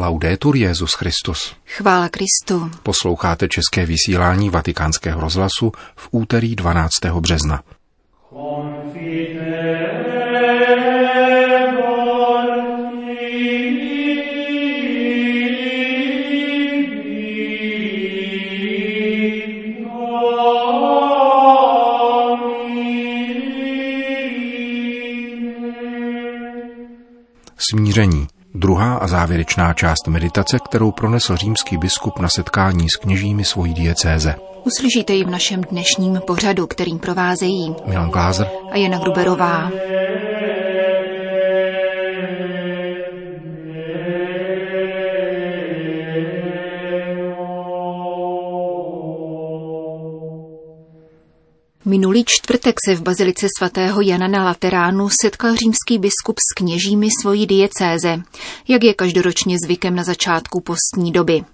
Laudetur Jezus Christus. Chvála Kristu. Posloucháte české vysílání Vatikánského rozhlasu v úterý 12. března. Smíření. Druhá a závěrečná část meditace, kterou pronesl římský biskup na setkání s kněžími svojí diecéze. Uslyšíte ji v našem dnešním pořadu, kterým provázejí Milan Glázer a Jana Gruberová. Minulý čtvrtek se v bazilice svatého Jana na Lateránu setkal římský biskup s kněžími svojí diecéze, jak je každoročně zvykem na začátku postní doby.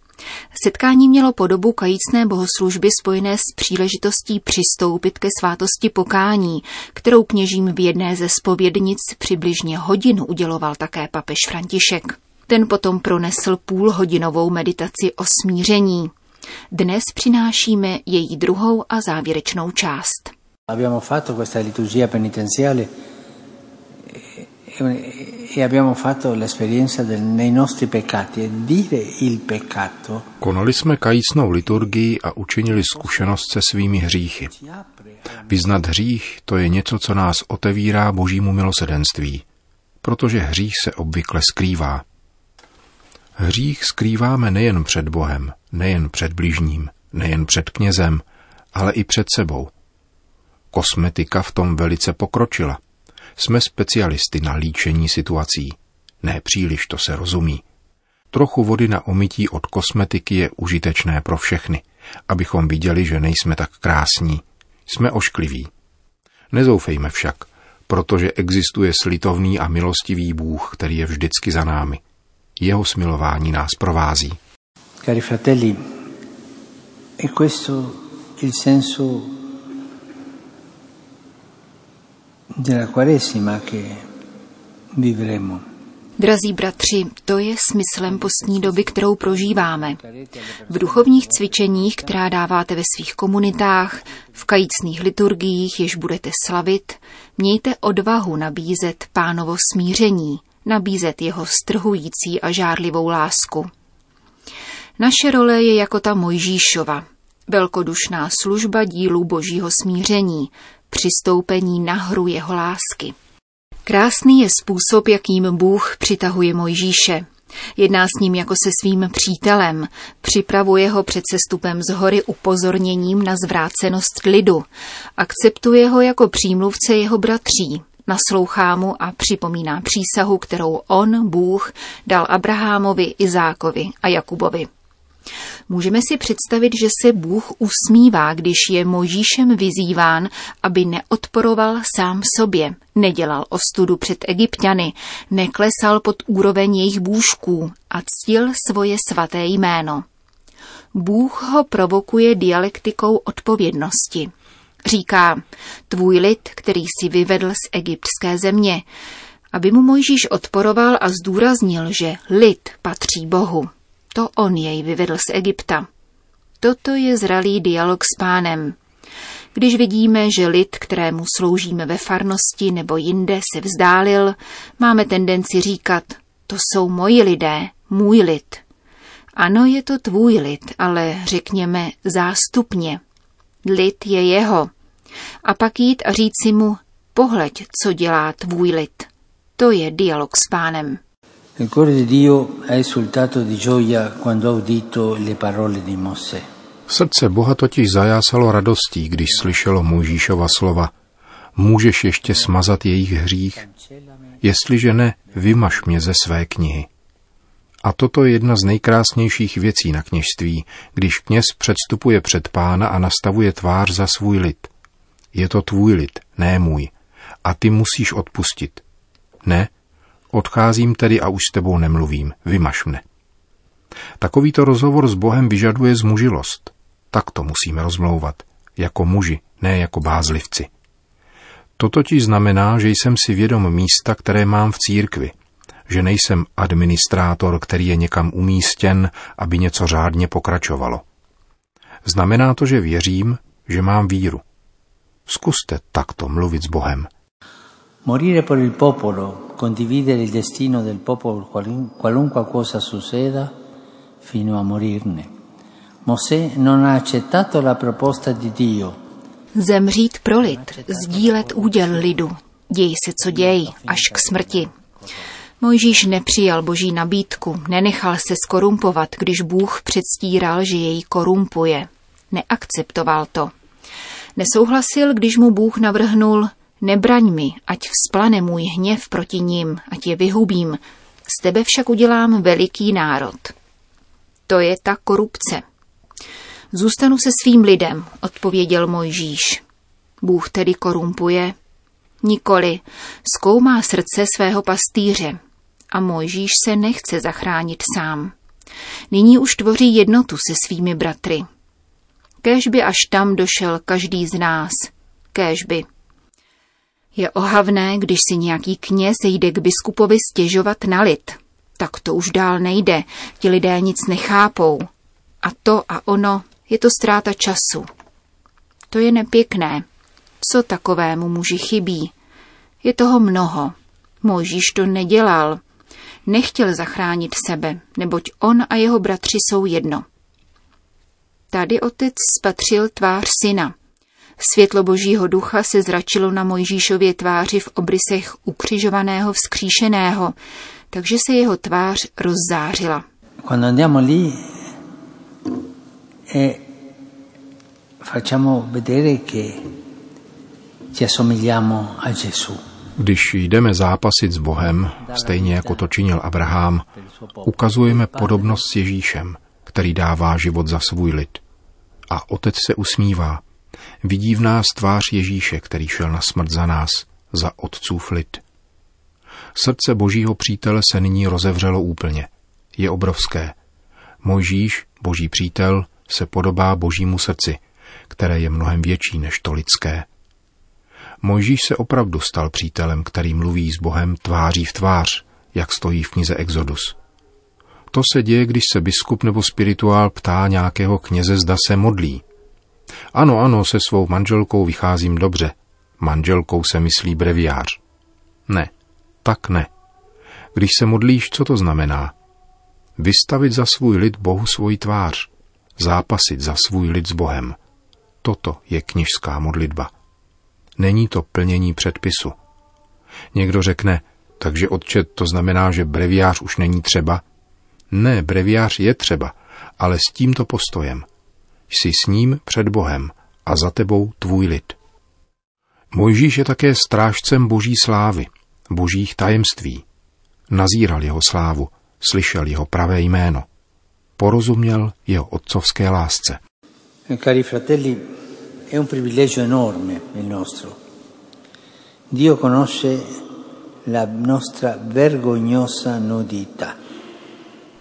Setkání mělo podobu kajícné bohoslužby spojené s příležitostí přistoupit ke svátosti pokání, kterou kněžím v jedné ze spovědnic přibližně hodinu uděloval také papež František. Ten potom pronesl půlhodinovou meditaci o smíření. Dnes přinášíme její druhou a závěrečnou část. Abbiamo fatto questa liturgia penitenziale e abbiamo fatto l'esperienza del, nei nostri peccati e dire il peccato. Konali jsme kajícnou liturgii a učinili zkušenost se svými hříchy. Vyznat hřích to je něco, co nás otevírá božímu milosedenství, protože hřích se obvykle skrývá. Hřích skrýváme nejen před Bohem, nejen před blížním, nejen před knězem, ale i před sebou. Kosmetika v tom velice pokročila. Jsme specialisty na líčení situací. Ne příliš, to se rozumí. Trochu vody na omytí od kosmetiky je užitečné pro všechny, abychom viděli, že nejsme tak krásní. Jsme oškliví. Nezoufejme však, protože existuje slitovný a milostivý Bůh, který je vždycky za námi. Jeho smilování nás provází. Cari fratelli, è questo il senso della Quaresima che vivremo. Drazí bratři, to je smyslem postní doby, kterou prožíváme. V duchovních cvičeních, která dáváte ve svých komunitách, v kajícných liturgiích, jež budete slavit, mějte odvahu nabízet pánovo smíření, nabízet jeho strhující a žárlivou lásku. Naše role je jako ta Mojžíšova, velkodušná služba dílu božího smíření, přistoupení na hru jeho lásky. Krásný je způsob, jakým Bůh přitahuje Mojžíše. Jedná s ním jako se svým přítelem, připravuje ho před sestupem z hory upozorněním na zvrácenost lidu, akceptuje ho jako přímluvce jeho bratří, naslouchá mu a připomíná přísahu, kterou on, Bůh, dal Abrahamovi, Izákovi a Jakubovi. Můžeme si představit, že se Bůh usmívá, když je Možíšem vyzýván, aby neodporoval sám sobě, nedělal ostudu před egyptiany, neklesal pod úroveň jejich bůžků a ctil svoje svaté jméno. Bůh ho provokuje dialektikou odpovědnosti. Říká, tvůj lid, který si vyvedl z egyptské země, aby mu Mojžíš odporoval a zdůraznil, že lid patří Bohu. To on jej vyvedl z Egypta. Toto je zralý dialog s pánem. Když vidíme, že lid, kterému sloužíme ve farnosti nebo jinde, se vzdálil, máme tendenci říkat, to jsou moji lidé, můj lid. Ano, je to tvůj lid, ale řekněme zástupně. Lid je jeho. A pak jít a říci mu, pohleď, co dělá tvůj lid. To je dialog s pánem. Il cuore di Dio esultato di gioia quando ha udito le parole di Mosè. Srdce Boha totiž zajásalo radostí, když slyšelo Mojžíšova slova. Můžeš ještě smazat jejich hřích? Jestliže ne, vymaš mě ze své knihy. A toto je jedna z nejkrásnějších věcí na kněžství, když kněz předstupuje před pána a nastavuje tvář za svůj lid. Je to tvůj lid, ne můj. A ty musíš odpustit. Ne, Odcházím tedy a už s tebou nemluvím, vymaš mne. Takovýto rozhovor s Bohem vyžaduje zmužilost. Tak to musíme rozmlouvat. Jako muži, ne jako bázlivci. To totiž znamená, že jsem si vědom místa, které mám v církvi. že nejsem administrátor, který je někam umístěn, aby něco řádně pokračovalo. Znamená to, že věřím, že mám víru. Zkuste takto mluvit s Bohem. Morire per il popolo, condividere il destino del popolo qualunque cosa succeda, fino a morirne. Mosè non ha accettato la proposta di Dio. Zemřít pro lid, sdílet úděl lidu, děj se co děj, až k smrti. Mojžíš nepřijal boží nabídku, nenechal se skorumpovat, když Bůh předstíral, že jej korumpuje. Neakceptoval to. Nesouhlasil, když mu Bůh navrhnul, nebraň mi, ať vzplane můj hněv proti ním, ať je vyhubím, z tebe však udělám veliký národ. To je ta korupce. Zůstanu se svým lidem, odpověděl Mojžíš. Bůh tedy korumpuje? Nikoli, zkoumá srdce svého pastýře. A Mojžíš se nechce zachránit sám. Nyní už tvoří jednotu se svými bratry. Kéž by až tam došel každý z nás. Kéž by. Je ohavné, když si nějaký kněz jde k biskupovi stěžovat na lid. Tak to už dál nejde, ti lidé nic nechápou. A to a ono, je to ztráta času. To je nepěkné. Co takovému muži chybí? Je toho mnoho. Mojžíš to nedělal. Nechtěl zachránit sebe, neboť on a jeho bratři jsou jedno. Tady otec spatřil tvář syna. Světlo božího ducha se zračilo na Mojžíšově tváři v obrysech ukřižovaného vzkříšeného, takže se jeho tvář rozzářila. Quando andiamo lì e facciamo vedere che ci assomigliamo a Gesù. Když jdeme zápasit s Bohem, stejně jako to činil Abraham, ukazujeme podobnost s Ježíšem, který dává život za svůj lid. A otec se usmívá. Vidí v nás tvář Ježíše, který šel na smrt za nás, za otcův lid. Srdce božího přítele se nyní rozevřelo úplně. Je obrovské. Mojžíš, boží přítel, se podobá božímu srdci, které je mnohem větší než to lidské. Mojžíš se opravdu stal přítelem, který mluví s Bohem tváří v tvář, jak stojí v knize Exodus. To se děje, když se biskup nebo spirituál ptá nějakého kněze, zda se modlí. Ano, ano, se svou manželkou vycházím dobře. Manželkou se myslí breviář. Ne, tak ne. Když se modlíš, co to znamená? Vystavit za svůj lid Bohu svoji tvář. Zápasit za svůj lid s Bohem. Toto je kněžská modlitba. Není to plnění předpisu. Někdo řekne, takže odčet to znamená, že breviář už není třeba? Ne, breviář je třeba, ale s tímto postojem. Jsi s ním před Bohem a za tebou tvůj lid. Mojžíš je také strážcem boží slávy, božích tajemství. Nazíral jeho slávu, slyšel jeho pravé jméno. Porozuměl jeho otcovské lásce. Cari fratelli, è un privilegio enorme il nostro. Dio conosce la nostra vergognosa nudità.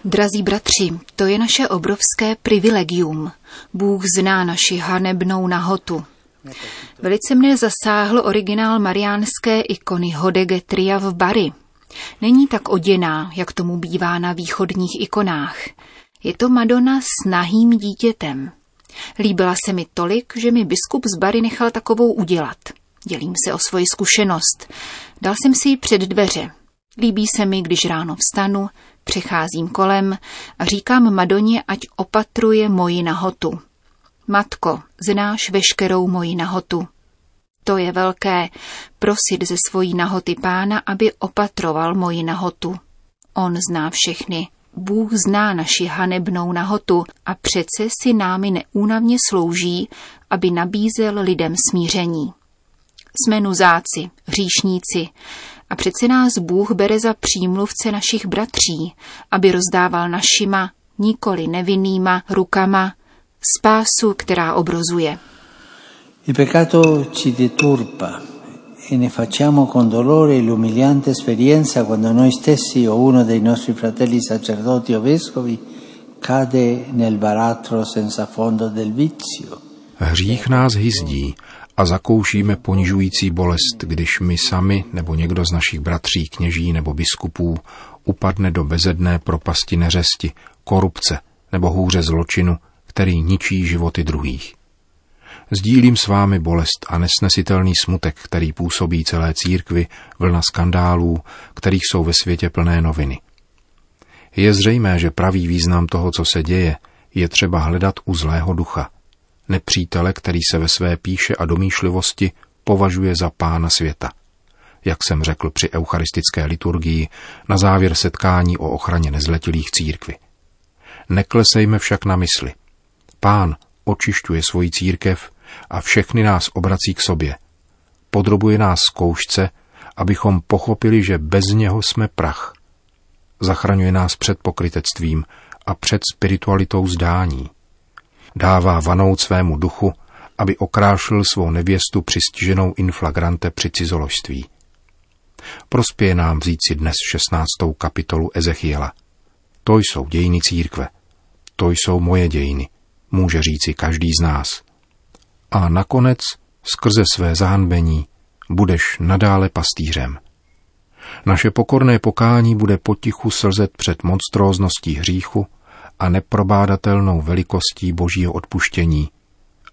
Drazí bratři, to je naše obrovské privilegium. Bůh zná naši hanebnou nahotu. Velice mne zasáhl originál mariánské ikony Hodegetria v Bari. Není tak oděná, jak tomu bývá na východních ikonách. Je to Madonna s nahým dítětem. Líbila se mi tolik, že mi biskup z Bary nechal takovou udělat. Dělím se o svoji zkušenost. Dal jsem si ji před dveře. Líbí se mi, když ráno vstanu, přecházím kolem a říkám Madoně, ať opatruje moji nahotu. Matko, znáš veškerou moji nahotu. To je velké, prosit ze svojí nahoty pána, aby opatroval moji nahotu. On zná všechny. Bůh zná naši hanebnou nahotu a přece si námi neúnavně slouží, aby nabízel lidem smíření. Jsme nuzáci, hříšníci, a přece nás Bůh bere za přímluvce našich bratří, aby rozdával našima, nikoli nevinnýma rukama, spásu, která obrozuje. Il peccato ci deturpa e ne facciamo con dolore l'umiliante esperienza quando noi stessi o uno dei nostri fratelli sacerdoti o vescovi cade nel baratro senza fondo del vizio. Hřích nás hyzdí a zakoušíme ponižující bolest, když my sami nebo někdo z našich bratří, kněží nebo biskupů upadne do bezedné propasti neřesti, korupce nebo hůře zločinu, který ničí životy druhých. Sdílím s vámi bolest a nesnesitelný smutek, který působí celé církvi, vlna skandálů, kterých jsou ve světě plné noviny. Je zřejmé, že pravý význam toho, co se děje, je třeba hledat u zlého ducha, nepřítele, který se ve své píše a domýšlivosti považuje za pána světa. Jak jsem řekl při eucharistické liturgii na závěr setkání o ochraně nezletilých církvy. Neklesejme však na mysli. Pán očišťuje svoji církev a všechny nás obrací k sobě. Podrobuje nás zkoušce, abychom pochopili, že bez něho jsme prach. Zachraňuje nás před pokrytectvím a před spiritualitou zdání. Dává vanout svému duchu, aby okrášil svou nevěstu přistiženou inflagrante při cizoložství. Prospěje nám vzít si dnes 16. kapitolu Ezechiela. To jsou dějiny církve. To jsou moje dějiny, může říci každý z nás. A nakonec, skrze své zahanbení, budeš nadále pastýřem. Naše pokorné pokání bude potichu slzet před monstrózností hříchu a neprobádatelnou velikostí božího odpuštění.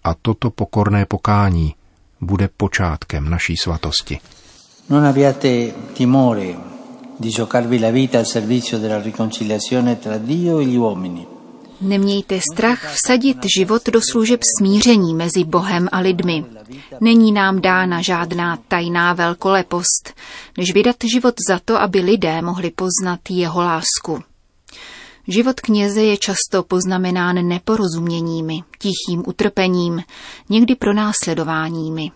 A toto pokorné pokání bude počátkem naší svatosti. Non abbiate timore di giocarvi la vita al servizio della riconciliazione tra Dio e gli uomini. Nemějte strach vsadit život do služeb smíření mezi Bohem a lidmi. Není nám dána žádná tajná velkolepost, než vydat život za to, aby lidé mohli poznat jeho lásku. Život kněze je často poznamenán neporozuměními, tichým utrpením, někdy pronásledováními.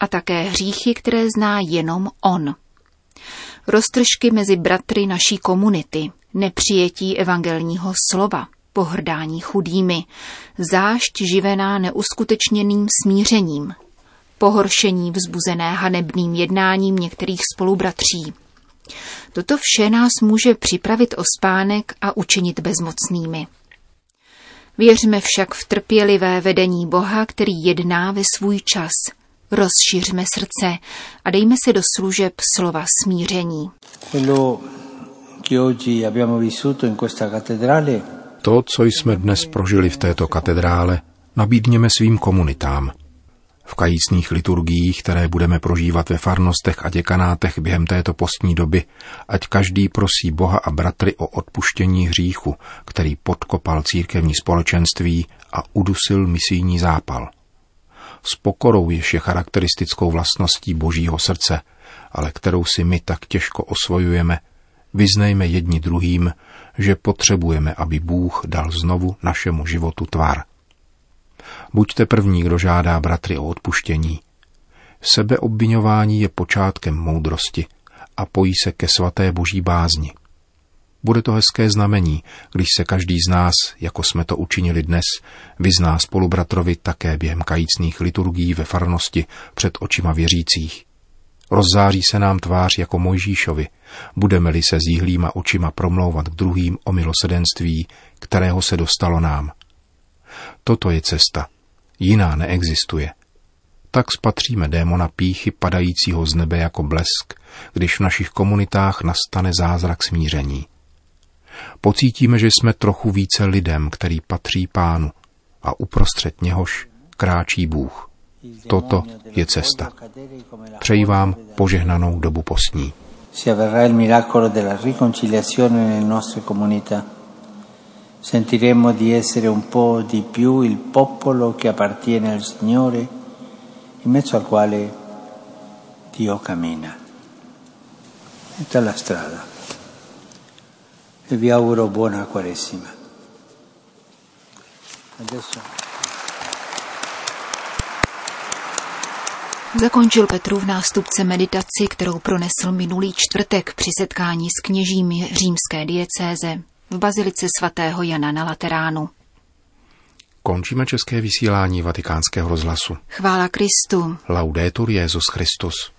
A také hříchy, které zná jenom on. Roztržky mezi bratry naší komunity, nepřijetí evangelního slova, pohrdání chudými, zášť živená neuskutečněným smířením, pohoršení vzbuzené hanebným jednáním některých spolubratří. Toto vše nás může připravit o spánek a učinit bezmocnými. Věřme však v trpělivé vedení Boha, který jedná ve svůj čas. Rozšiřme srdce a dejme se do služeb slova smíření. To, co jsme dnes prožili v této katedrále, nabídněme svým komunitám. V kajícných liturgiích, které budeme prožívat ve farnostech a děkanátech během této postní doby, ať každý prosí Boha a bratry o odpuštění hříchu, který podkopal církevní společenství a udusil misijní zápal. S pokorou jež je charakteristickou vlastností božího srdce, ale kterou si my tak těžko osvojujeme, vyznejme jedni druhým, že potřebujeme, aby Bůh dal znovu našemu životu tvar. Buďte první, kdo žádá bratry o odpuštění. Sebeobvinování je počátkem moudrosti a pojí se ke svaté boží bázni. Bude to hezké znamení, když se každý z nás, jako jsme to učinili dnes, vyzná spolubratrovi také během kajícných liturgií ve farnosti před očima věřících. Rozzáří se nám tvář jako Mojžíšovi, budeme-li se zíhlýma očima promlouvat k druhým o milosedenství, kterého se dostalo nám. Toto je cesta. Jiná neexistuje. Tak spatříme démona píchy padajícího z nebe jako blesk, když v našich komunitách nastane zázrak smíření. Pocítíme, že jsme trochu více lidem, který patří pánu a uprostřed něhož kráčí Bůh. Toto je cesta. Přeji vám požehnanou dobu postní. si avverrà il miracolo della riconciliazione nelle nostre comunità. Sentiremo di essere un po' di più il popolo che appartiene al Signore, in mezzo al quale Dio cammina. Questa è la strada. E vi auguro buona Quaresima. Adesso... Zakončil Petrův nástupce meditaci, kterou pronesl minulý čtvrtek při setkání s kněžími římské diecéze v bazilice svatého Jana na Lateránu. Končíme české vysílání vatikánského rozhlasu. Chvála Kristu. Laudetur Jezus Christus.